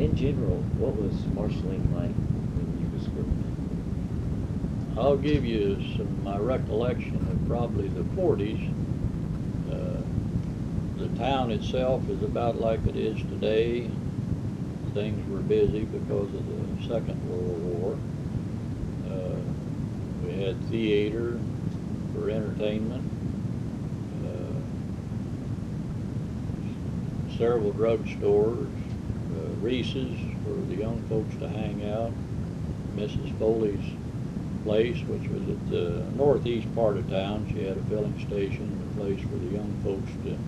in general, what was Marceline like when you was growing I'll give you some, my recollection of probably the forties. Uh, The town itself is about like it is today. Things were busy because of the Second World War. Uh, We had theater for entertainment. uh, Several drugstores, uh, Reese's for the young folks to hang out. Mrs. Foley's place, which was at the northeast part of town. She had a filling station, a place for the young folks to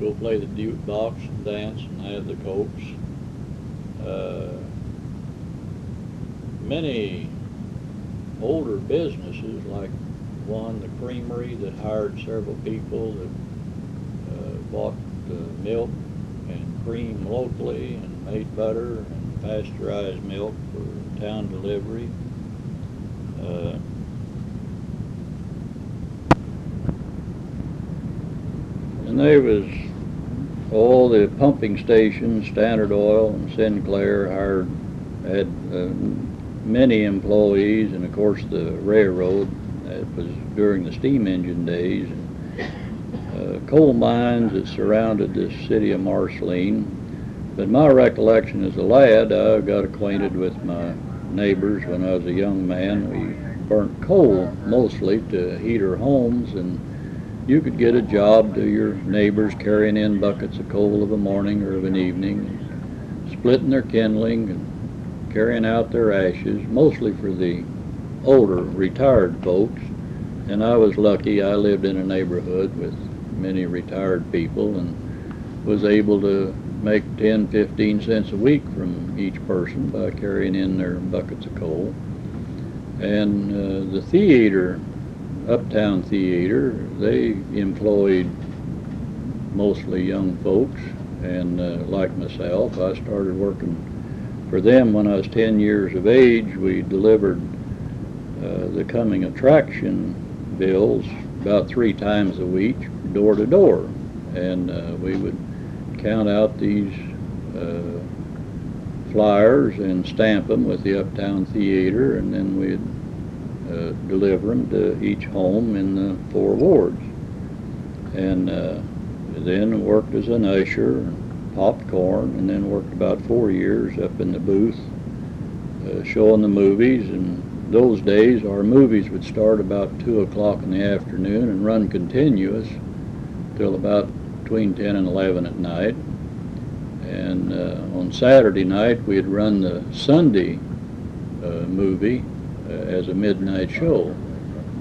go play the jukebox and dance and have the cokes. Uh, many older businesses, like one, the creamery, that hired several people that uh, bought uh, milk and cream locally and made butter and pasteurized milk for town delivery. Uh, And there was all the pumping stations, Standard Oil and Sinclair hired, had uh, many employees, and of course the railroad, that was during the steam engine days. and uh, Coal mines that surrounded the city of Marceline. But my recollection as a lad, I got acquainted with my neighbors when I was a young man. We burnt coal mostly to heat our homes, and you could get a job to your neighbors carrying in buckets of coal of a morning or of an evening, splitting their kindling and carrying out their ashes, mostly for the older retired folks. And I was lucky, I lived in a neighborhood with many retired people and was able to make 10, 15 cents a week from each person by carrying in their buckets of coal. And uh, the theater, Uptown Theater, they employed mostly young folks. And uh, like myself, I started working for them when I was 10 years of age. We delivered uh, the coming attraction bills about three times a week, door to door. And uh, we would count out these uh, flyers and stamp them with the Uptown Theater, and then we'd uh, deliver them to each home in the four wards. And uh, then worked as an usher, popped corn, and then worked about four years up in the booth uh, showing the movies. And those days, our movies would start about 2 o'clock in the afternoon and run continuous till about between 10 and 11 at night. And uh, on Saturday night, we'd run the Sunday uh, movie uh, as a midnight show.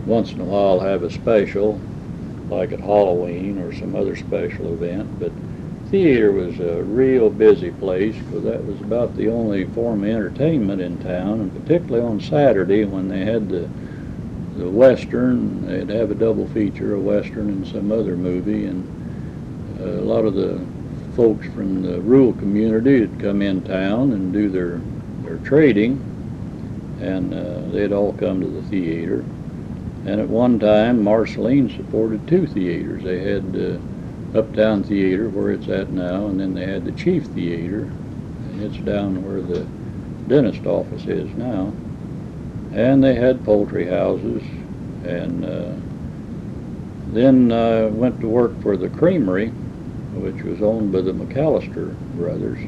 Once in a while, have a special, like at Halloween or some other special event. But theater was a real busy place because that was about the only form of entertainment in town, and particularly on Saturday when they had the the western, they'd have a double feature, a western and some other movie, and a lot of the folks from the rural community would come in town and do their their trading, and uh, they'd all come to the theater. And at one time, Marceline supported two theaters. They had uh, Uptown Theater, where it's at now, and then they had the Chief Theater, and it's down where the dentist office is now. And they had poultry houses, and uh, then I went to work for the creamery, which was owned by the McAllister brothers,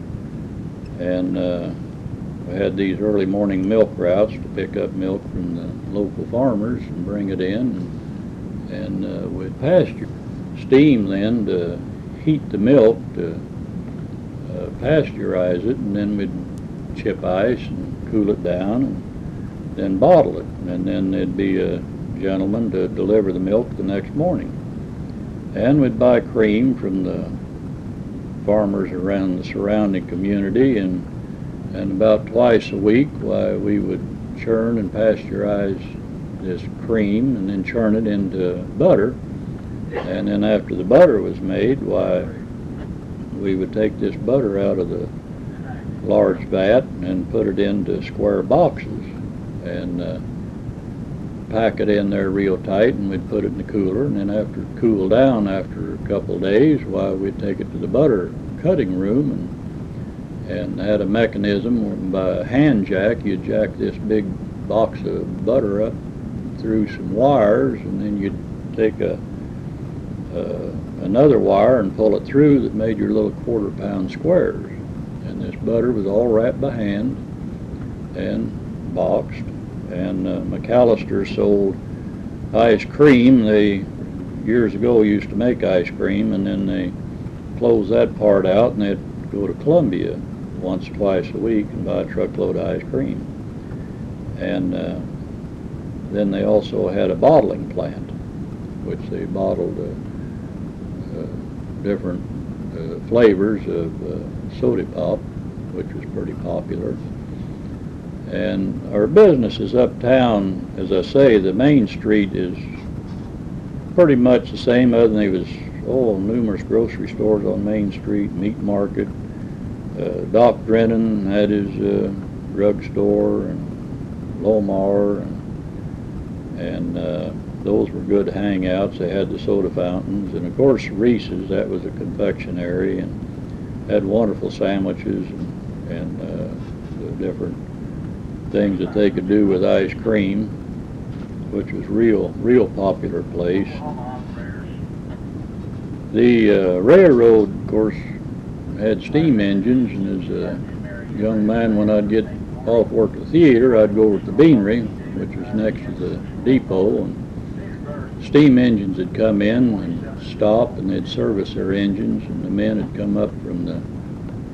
and uh, we had these early morning milk routes to pick up milk from the local farmers and bring it in, and, and uh, we'd pasture steam then to heat the milk to uh, pasteurize it, and then we'd chip ice and cool it down, and then bottle it, and then there'd be a gentleman to deliver the milk the next morning. And we'd buy cream from the farmers around the surrounding community, and and about twice a week, why we would churn and pasteurize this cream, and then churn it into butter. And then after the butter was made, why we would take this butter out of the large vat and put it into square boxes and uh, pack it in there real tight and we'd put it in the cooler and then after it cooled down after a couple days why we'd take it to the butter cutting room and and had a mechanism by a hand jack, you'd jack this big box of butter up through some wires, and then you'd take a, uh, another wire and pull it through that made your little quarter pound squares. And this butter was all wrapped by hand and boxed. And uh, McAllister sold ice cream. They years ago used to make ice cream, and then they closed that part out, and they'd go to Columbia once or twice a week and buy a truckload of ice cream. And uh, then they also had a bottling plant, which they bottled uh, uh, different uh, flavors of uh, soda pop, which was pretty popular. And our business is uptown, as I say, the main street is pretty much the same, other than there was, oh, numerous grocery stores on Main Street, meat market. Uh, Doc Drennan had his uh, drugstore and Lomar and, and uh, those were good hangouts. They had the soda fountains and of course Reese's, that was a confectionery and had wonderful sandwiches and, and uh, the different things that they could do with ice cream, which was real, real popular place. The uh, railroad, of course, had steam engines, and as a young man, when I'd get off work at the theater, I'd go over to the beanery, which was next to the depot, and steam engines would come in and stop, and they'd service their engines, and the men would come up from the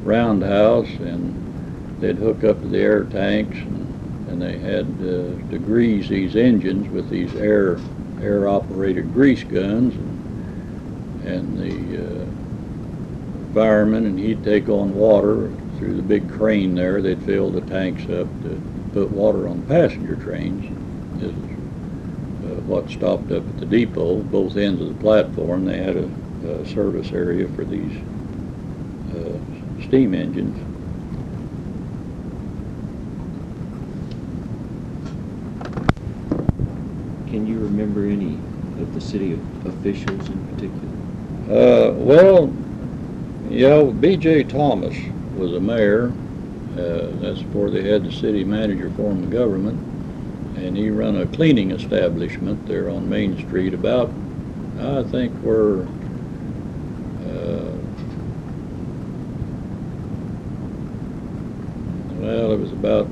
roundhouse, and they'd hook up to the air tanks, and, and they had uh, to grease these engines with these air air-operated grease guns, and, and the uh, fireman, and he'd take on water through the big crane there. They'd fill the tanks up to put water on passenger trains. This is uh, what stopped up at the depot, both ends of the platform. They had a, a service area for these uh, steam engines. Can you remember any of the city officials in particular? Uh, well, yeah, B.J. Thomas was a mayor. Uh, that's before they had the city manager form of government. And he run a cleaning establishment there on Main Street about, I think, where, uh, well, it was about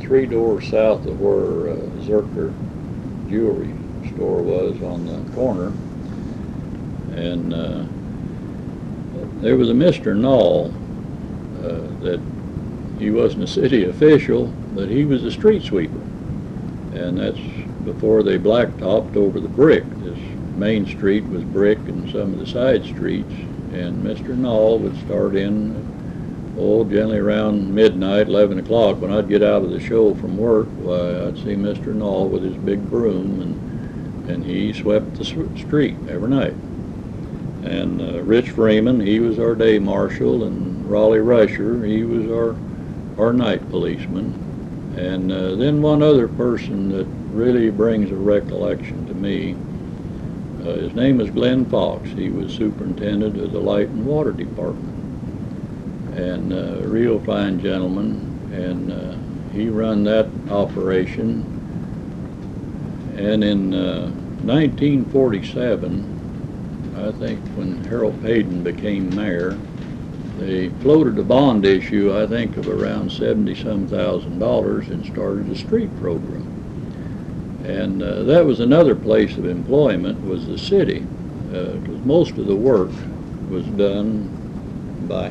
three doors south of where uh, Zerker Jewelry Store was on the corner. And uh, there was a Mr. Knoll uh, that he wasn't a city official, but he was a street sweeper. And that's before they blacktopped over the brick. This main street was brick and some of the side streets. And Mr. Knoll would start in, oh, generally around midnight, 11 o'clock. When I'd get out of the show from work, why, I'd see Mr. Knoll with his big broom, and, and he swept the street every night. And uh, Rich Freeman, he was our day marshal, and Raleigh Rusher, he was our our night policeman. And uh, then one other person that really brings a recollection to me. Uh, his name is Glenn Fox. He was superintendent of the light and water department, and uh, a real fine gentleman. And uh, he run that operation. And in uh, 1947, I think when Harold Payton became mayor, they floated a bond issue, I think, of around seventy-some thousand dollars and started a street program. And uh, that was another place of employment was the city, because most of the work was done by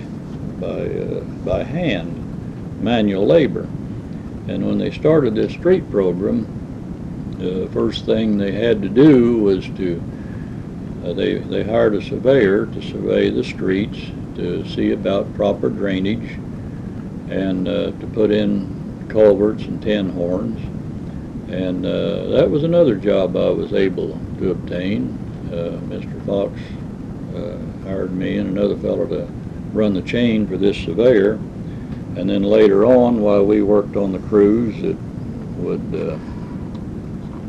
by uh, by hand, manual labor. And when they started this street program, the first thing they had to do was to uh, they they hired a surveyor to survey the streets to see about proper drainage and uh, to put in culverts and tin horns. And uh, that was another job I was able to obtain. Uh, Mr. Fox uh, hired me and another fellow to run the chain for this surveyor. And then later on, while we worked on the crews that would uh,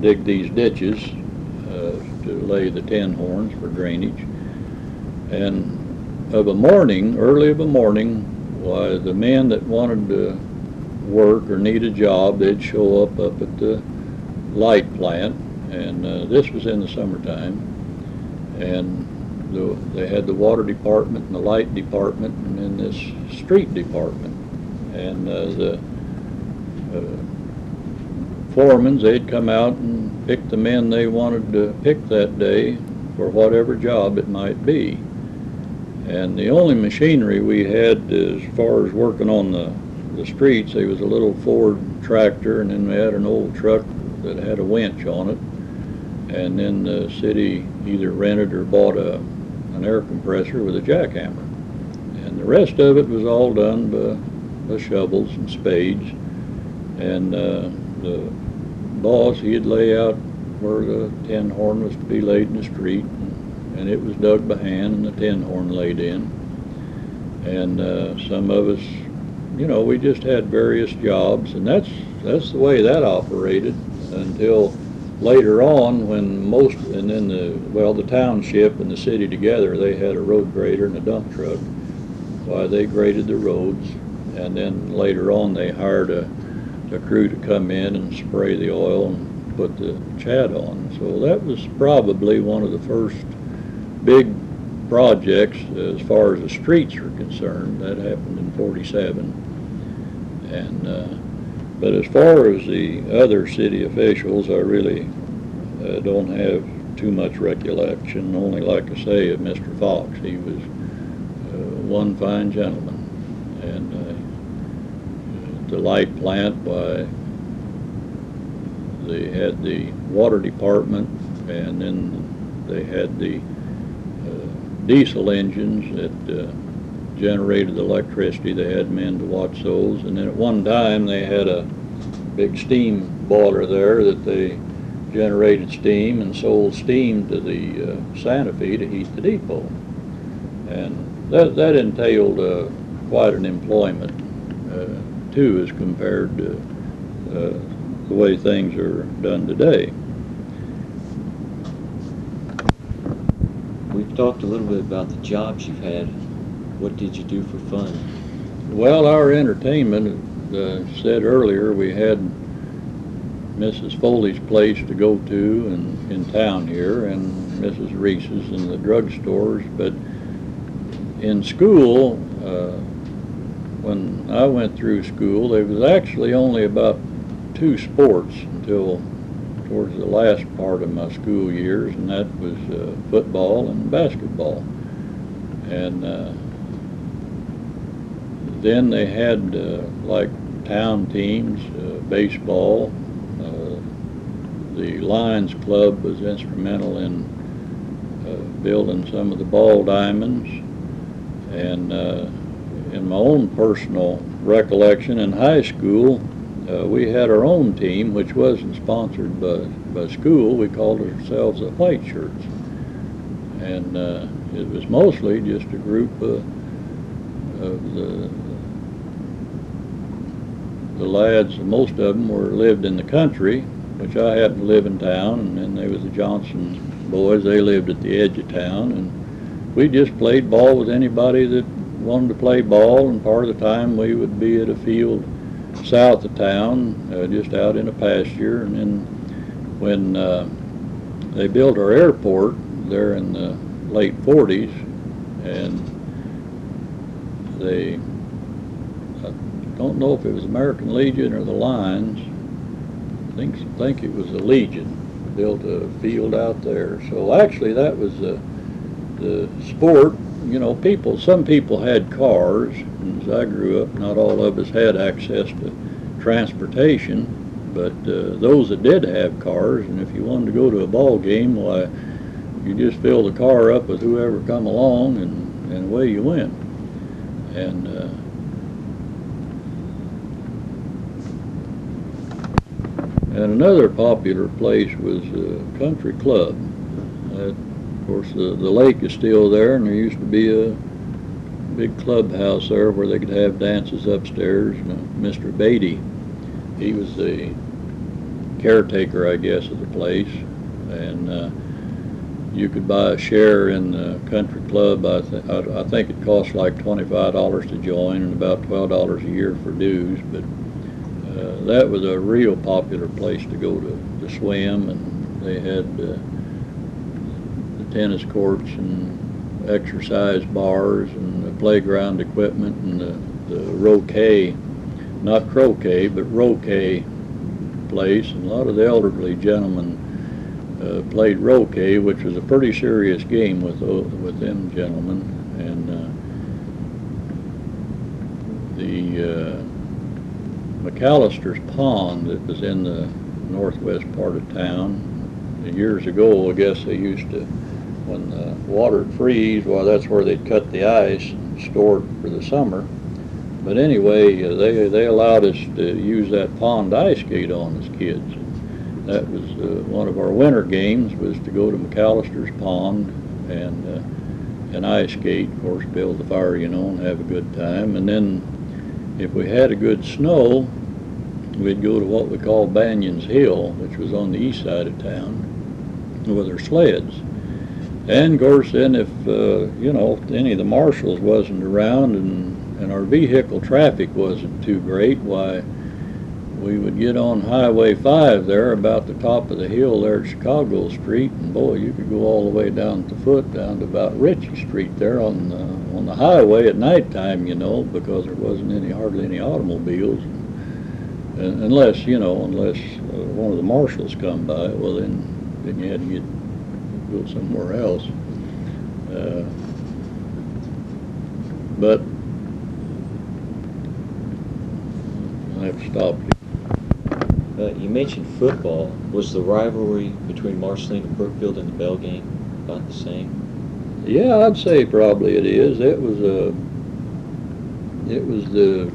dig these ditches uh, to lay the tin horns for drainage. And of a morning, early of a morning, why, the men that wanted to work or need a job, they'd show up up at the light plant, and uh, this was in the summertime. And the, they had the water department and the light department, and then this street department. And uh, the uh, foremans, they'd come out and pick the men they wanted to pick that day for whatever job it might be. And the only machinery we had as far as working on the, the streets, there was a little Ford tractor, and then we had an old truck that had a winch on it. And then the city either rented or bought a, an air compressor with a jackhammer. And the rest of it was all done by, by shovels and spades. And uh, the boss, he'd lay out where the tin horn was to be laid in the street, and it was dug by hand and the tin horn laid in. And uh, some of us, you know, we just had various jobs, and that's that's the way that operated until later on when most, and then the well, the township and the city together, they had a road grader and a dump truck. Why they graded the roads, and then later on they hired a, a crew to come in and spray the oil and put the chat on. So that was probably one of the first big projects as far as the streets are concerned. That happened in 47. And, uh, but as far as the other city officials, I really uh, don't have too much recollection, only like I say of Mr. Fox. He was uh, one fine gentleman. And uh, the light plant, by they had the water department, and then they had the uh, diesel engines uh, generated electricity. They had men to watch those, and then at one time they had a big steam boiler there that they generated steam and sold steam to the uh, Santa Fe to heat the depot. And that, that entailed uh, quite an employment, uh, too, as compared to uh, the way things are done today. We've talked a little bit about the jobs you've had. What did you do for fun? Well, our entertainment, uh, said earlier, we had Mrs. Foley's place to go to in, in town here and Mrs. Reese's and the drugstores, but in school, uh, when I went through school, there was actually only about two sports until towards the last part of my school years, and that was uh, football and basketball. And uh, then they had uh, like town teams, uh, baseball. Uh, the Lions Club was instrumental in uh, building some of the ball diamonds. And uh, in my own personal recollection in high school, we had our own team, which wasn't sponsored by, by school. We called ourselves the White Shirts. And it was mostly just a group of the, the lads, most of them were lived in the country, which I happened to live in town, and then there was the Johnson boys, they lived at the edge of town, and we just played ball with anybody that wanted to play ball, and part of the time we would be at a field south of town, uh, just out in a pasture, and then when uh, they built our airport there in the late 40s, and they, don't know if it was American Legion or the Lions, I think, think it was the Legion, built a field out there. So actually, that was the, the sport you know, people, some people had cars, and as I grew up, not all of us had access to transportation, but uh, those that did have cars, and if you wanted to go to a ball game, why, you just fill the car up with whoever come along, and, and away you went. And uh, and another popular place was a country club. Uh, of course, the, the lake is still there, and there used to be a big clubhouse there where they could have dances upstairs. Uh, Mr. Beatty, he was the caretaker, I guess, of the place. And uh, you could buy a share in the country club. I, th- I, I think it costs like twenty-five dollars to join and about twelve dollars a year for dues. But that was a real popular place to go to, to swim, and they had uh, the tennis courts and exercise bars and the playground equipment and the, the roquet, not croquet, but roquet place. And a lot of the elderly gentlemen uh, played roquet, which was a pretty serious game with with them gentlemen. And uh, the uh, McAllister's Pond that was in the northwest part of town. Years ago, I guess they used to, when the water freeze, well, that's where they'd cut the ice and store it for the summer. But anyway, uh, they, they allowed us to use that pond ice skate on as kids. That was uh, one of our winter games was to go to McAllister's Pond and uh, and ice skate. Of course, build the fire, you know, and have a good time. And then, if we had a good snow, we'd go to what we call Banyan's Hill, which was on the east side of town, with our sleds. And of course, then if uh, you know any of the marshals wasn't around and and our vehicle traffic wasn't too great, why we would get on Highway 5 there about the top of the hill there at Chicago Street, and boy, you could go all the way down to the foot down to about Ritchie Street there on the on the highway at nighttime, you know, because there wasn't any hardly any automobiles, and, unless you know unless uh, one of the marshals come by. Well, then then you had to get go somewhere else. Uh, but I have to stop Uh, you mentioned football. Was the rivalry between Marceline and Brookfield in the Bell game about the same? Yeah, I'd say probably it is. It was a, it was the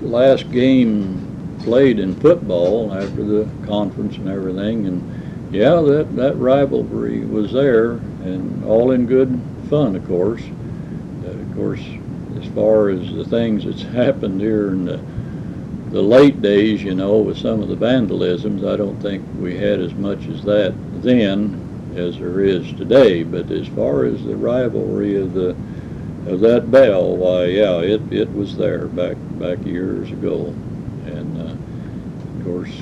last game played in football after the conference and everything, and yeah, that that rivalry was there, and all in good fun, of course. Uh, of course, as far as the things that's happened here in the the late days, you know, with some of the vandalisms, I don't think we had as much as that then as there is today. But as far as the rivalry of the of that bell, why, yeah, it, it was there back back years ago, and uh, of course,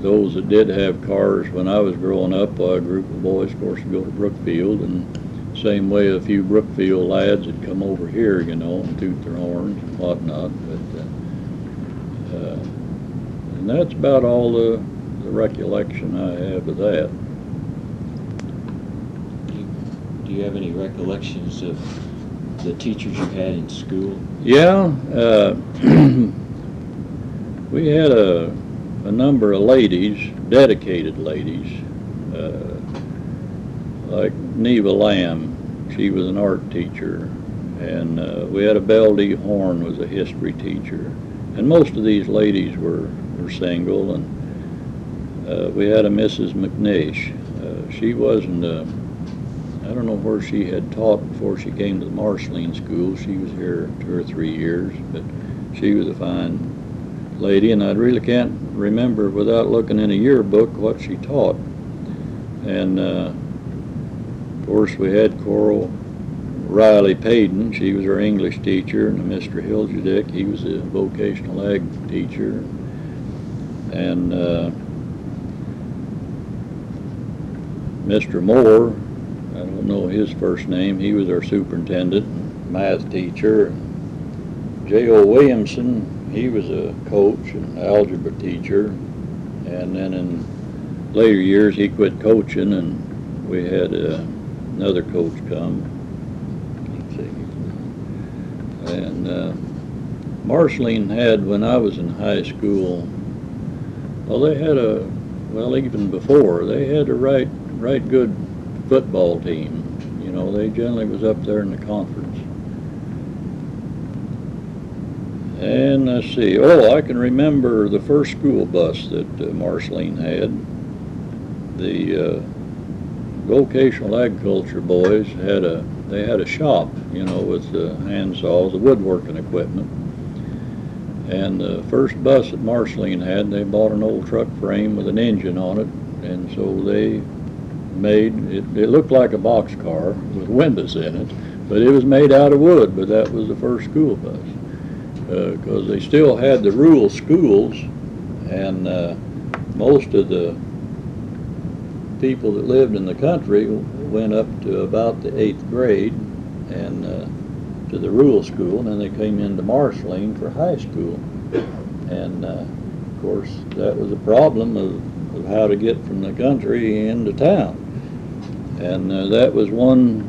those that did have cars when I was growing up, a group of boys, of course, would go to Brookfield, and same way a few Brookfield lads had come over here, you know, and toot their horns and whatnot. But uh, uh, and that's about all the, the recollection I have of that. Do you, do you have any recollections of the teachers you had in school? Yeah, uh, we had a, a number of ladies, dedicated ladies, uh, like Neva Lamb. She was an art teacher, and uh, we had a Belle D. Horn was a history teacher, and most of these ladies were, were single, and uh, we had a Mrs. McNish. Uh, she wasn't a I don't know where she had taught before she came to the Marceline School. She was here two or three years, but she was a fine lady, and I really can't remember without looking in a yearbook what she taught. And uh, of course, we had Coral Riley Payden. She was our English teacher, and Mr. Hiljudick, he was a vocational ag teacher. And uh, Mr. Moore, I don't know his first name. He was our superintendent, math teacher. J.O. Williamson, he was a coach and algebra teacher. And then in later years, he quit coaching, and we had uh, another coach come. And uh, Marceline had, when I was in high school, well, they had a, well, even before, they had a right, right good football team. You know, they generally was up there in the conference. And let's see, oh, I can remember the first school bus that uh, Marceline had. The uh, vocational agriculture boys had a, they had a shop, you know, with the hand saws, the woodworking equipment. And the first bus that Marceline had, they bought an old truck frame with an engine on it, and so they made, it, it looked like a boxcar with windows in it, but it was made out of wood, but that was the first school bus. Because they still had the rural schools, and uh, most of the people that lived in the country went up to about the eighth grade and uh, to the rural school, and then they came into Marceline for high school. And uh, of course, that was a problem of, of how to get from the country into town. And uh, that was one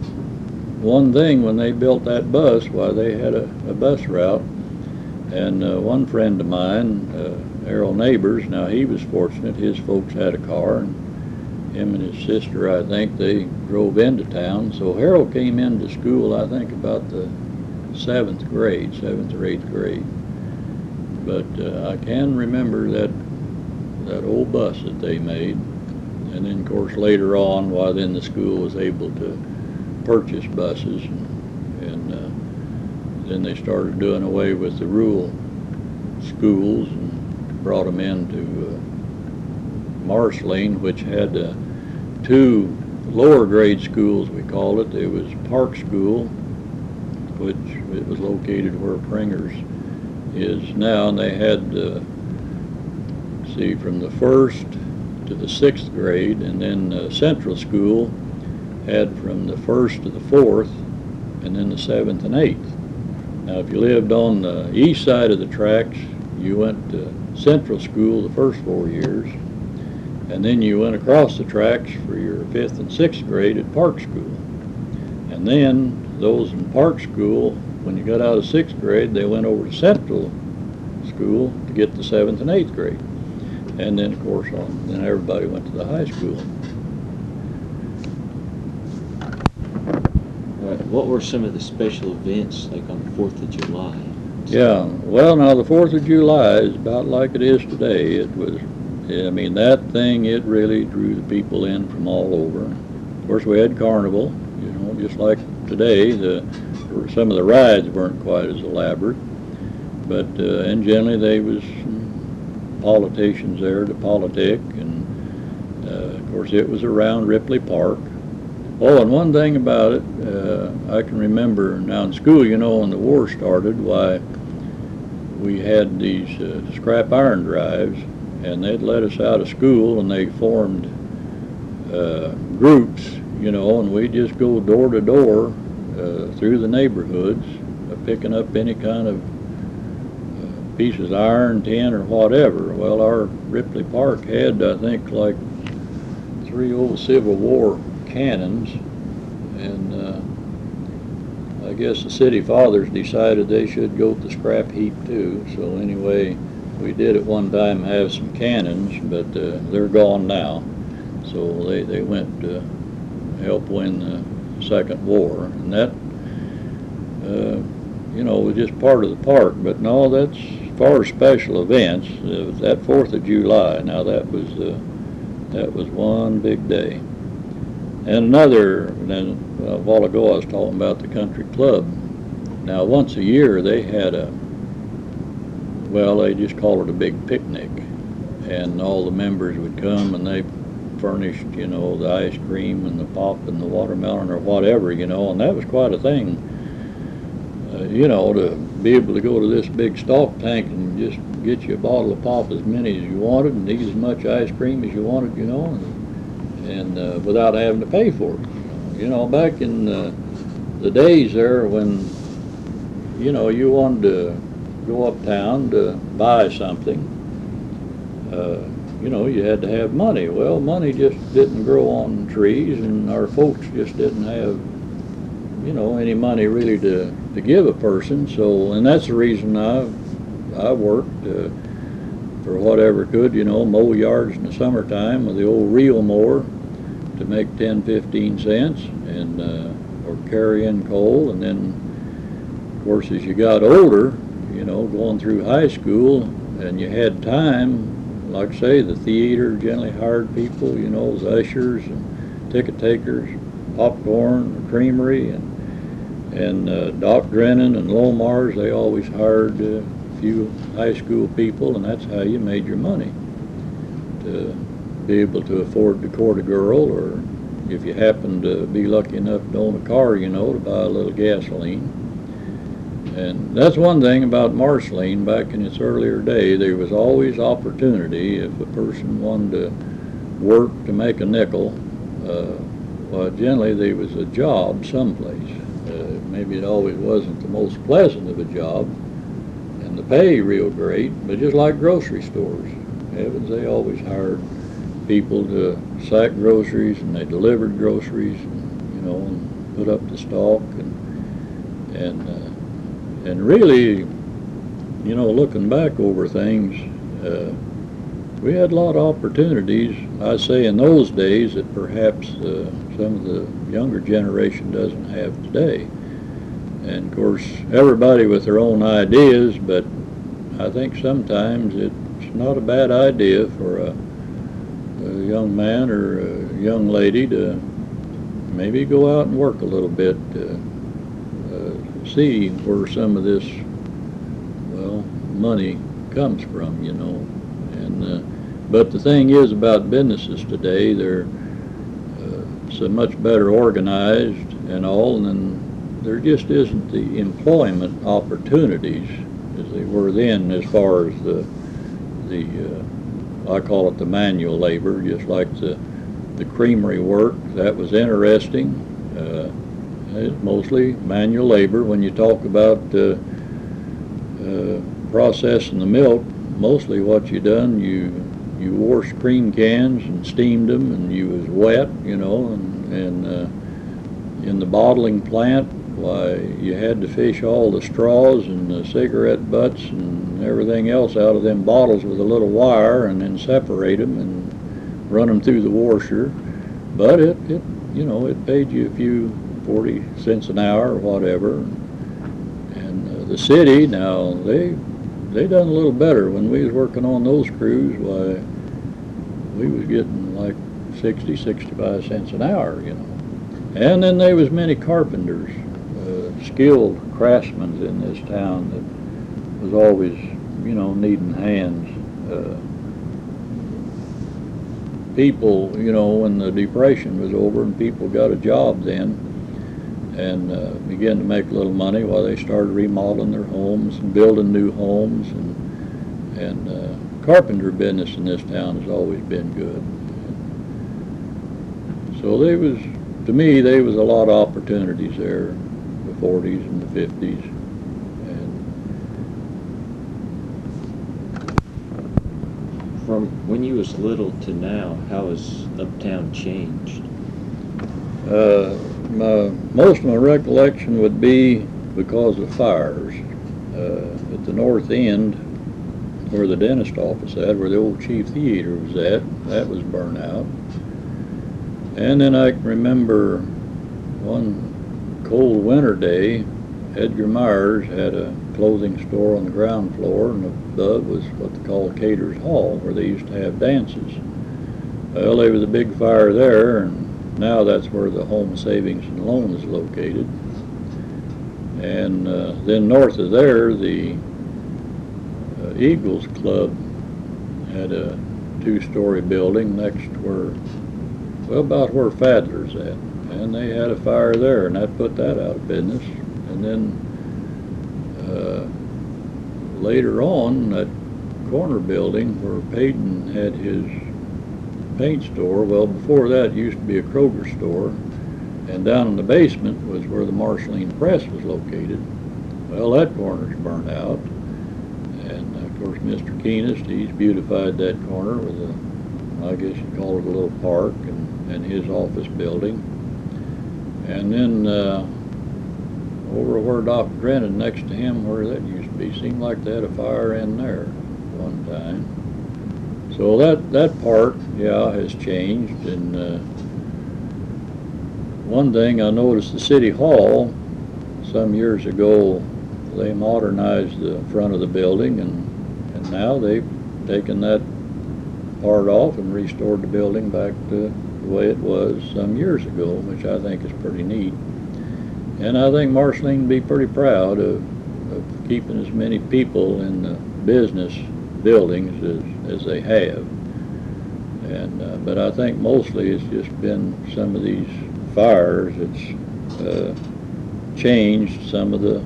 one thing when they built that bus, why they had a, a bus route. And uh, one friend of mine, uh, Errol Neighbors, now he was fortunate, his folks had a car, and him and his sister, I think, they drove into town. So Harold came into school, I think, about the seventh grade, seventh or eighth grade. But uh, I can remember that that old bus that they made. And then, of course, later on, why then the school was able to purchase buses, and, and uh, then they started doing away with the rural schools and brought them into uh, Lane, which had uh, two lower grade schools, we called it. It was Park School, which it was located where Pringer's is now, and they had, uh, see, from the first to the sixth grade, and then uh, Central School had from the first to the fourth, and then the seventh and eighth. Now, if you lived on the east side of the tracks, you went to Central School the first four years, and then you went across the tracks for your fifth and sixth grade at Park School. And then those in Park School, when you got out of sixth grade, they went over to Central School to get the seventh and eighth grade. And then, of course, on, then everybody went to the high school. Right, what were some of the special events, like on the Fourth of July? Yeah, well, now the Fourth of July is about like it is today. It was, I mean, that thing, it really drew the people in from all over. Of course, we had carnival, you know, just like today. The some of the rides weren't quite as elaborate, but uh, and generally they was politicians there to politic, and uh, of course it was around Ripley Park. Oh, and one thing about it, uh, I can remember now in school, you know, when the war started, why we had these uh, scrap iron drives, and they'd let us out of school, and they formed uh, groups, you know, and we'd just go door to door uh, through the neighborhoods, uh, picking up any kind of pieces of iron, tin, or whatever. Well, our Ripley Park had, I think, like three old Civil War cannons, and uh, I guess the city fathers decided they should go to the scrap heap too. So anyway, we did at one time have some cannons, but uh, they're gone now. So they, they went to help win the Second War, and that, uh, you know, was just part of the park. But no, that's far as special events. Uh, that Fourth of July. Now that was uh, that was one big day. And another, then a while ago I was talking about the country club. Now once a year they had a, well they just called it a big picnic, and all the members would come and they furnished, you know, the ice cream and the pop and the watermelon or whatever, you know, and that was quite a thing. You know, to be able to go to this big stock tank and just get you a bottle of pop as many as you wanted and eat as much ice cream as you wanted, you know, and, and uh, without having to pay for it. You know, back in uh, the days there when, you know, you wanted to go uptown to buy something, uh, you know, you had to have money. Well, money just didn't grow on trees, and our folks just didn't have, you know, any money really to, to give a person. So, and that's the reason I, I worked uh, for whatever could, you know, mow yards in the summertime with the old reel mower to make 10, 15 cents, and uh, or carry in coal, and then, of course, as you got older, you know, going through high school, and you had time like I say, the theater generally hired people, you know, as ushers and ticket takers, popcorn, creamery, and and uh, Doc Drennan and Lomar's, they always hired uh, a few high school people, and that's how you made your money to be able to afford to court a girl or if you happen to be lucky enough to own a car, you know, to buy a little gasoline. And that's one thing about Marceline, back in its earlier day, there was always opportunity if a person wanted to work to make a nickel. Uh, well, generally there was a job someplace. Maybe it always wasn't the most pleasant of a job, and the pay real great, but just like grocery stores, heavens, they always hired people to sack groceries, and they delivered groceries, and, you know, and put up the stock, and and uh, and really, you know, looking back over things, uh, we had a lot of opportunities. I say in those days that perhaps uh, some of the younger generation doesn't have today. And of course, everybody with their own ideas, but I think sometimes it's not a bad idea for a, a young man or a young lady to maybe go out and work a little bit, uh, uh, see where some of this, well, money comes from, you know. And uh, but the thing is about businesses today, they're uh, so much better organized and all, and there just isn't the employment opportunities as they were then as far as the, the, uh, I call it the manual labor, just like the, the creamery work. That was interesting. Uh, It's mostly manual labor. When you talk about uh, uh, processing the milk, mostly what you done, you you washed cream cans and steamed them, and you was wet, you know, and and uh, in the bottling plant, why you had to fish all the straws and the cigarette butts and everything else out of them bottles with a little wire, and then separate them and run them through the washer. But it, it you know, it paid you a few forty cents an hour or whatever. And uh, the city now they they done a little better when we was working on those crews. Why we was getting like 60, 65 cents an hour, you know. And then there was many carpenters, skilled craftsmen in this town that was always, you know, needing hands. Uh, people, you know, when the depression was over and people got a job then and uh, began to make a little money while they started remodeling their homes and building new homes and and uh, carpenter business in this town has always been good. So there was, to me, there was a lot of opportunities there, 40s and the 50s. And From when you was little to now, how has Uptown changed? uh, my, most of my recollection would be because of fires. Uh, at the north end, where the dentist office at, where the old Chief Theater was at, that was burned out. And then I can remember one cold winter day, Edgar Myers had a clothing store on the ground floor, and above was what they call Cater's Hall, where they used to have dances. Well, there was a big fire there, and now that's where the Home Savings and Loan is located. And uh, then north of there, the uh, Eagles Club had a two-story building next to where, well, about where Fadler's at. And they had a fire there, and that put that out of business. And then uh, later on, that corner building where Peyton had his paint store, well, before that used to be a Kroger store. And down in the basement was where the Marceline Press was located. Well, that corner's burned out. And of course, Mr. Keenest, he's beautified that corner with a, I guess you'd call it a little park and, and his office building. And then, uh, over where Doc Drennan, next to him, where that used to be, seemed like they had a fire in there one time. So that, that part, yeah, has changed and, uh, one thing I noticed the city hall some years ago, they modernized the front of the building and, and now they've taken that part off and restored the building back to the way it was some years ago, which I think is pretty neat. And I think Marceline would be pretty proud of, of keeping as many people in the business buildings as, as they have. And, uh, but I think mostly it's just been some of these fires, it's, uh, changed some of the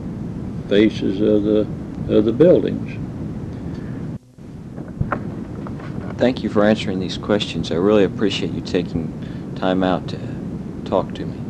faces of the, of the buildings. Thank you for answering these questions. I really appreciate you taking time out to talk to me.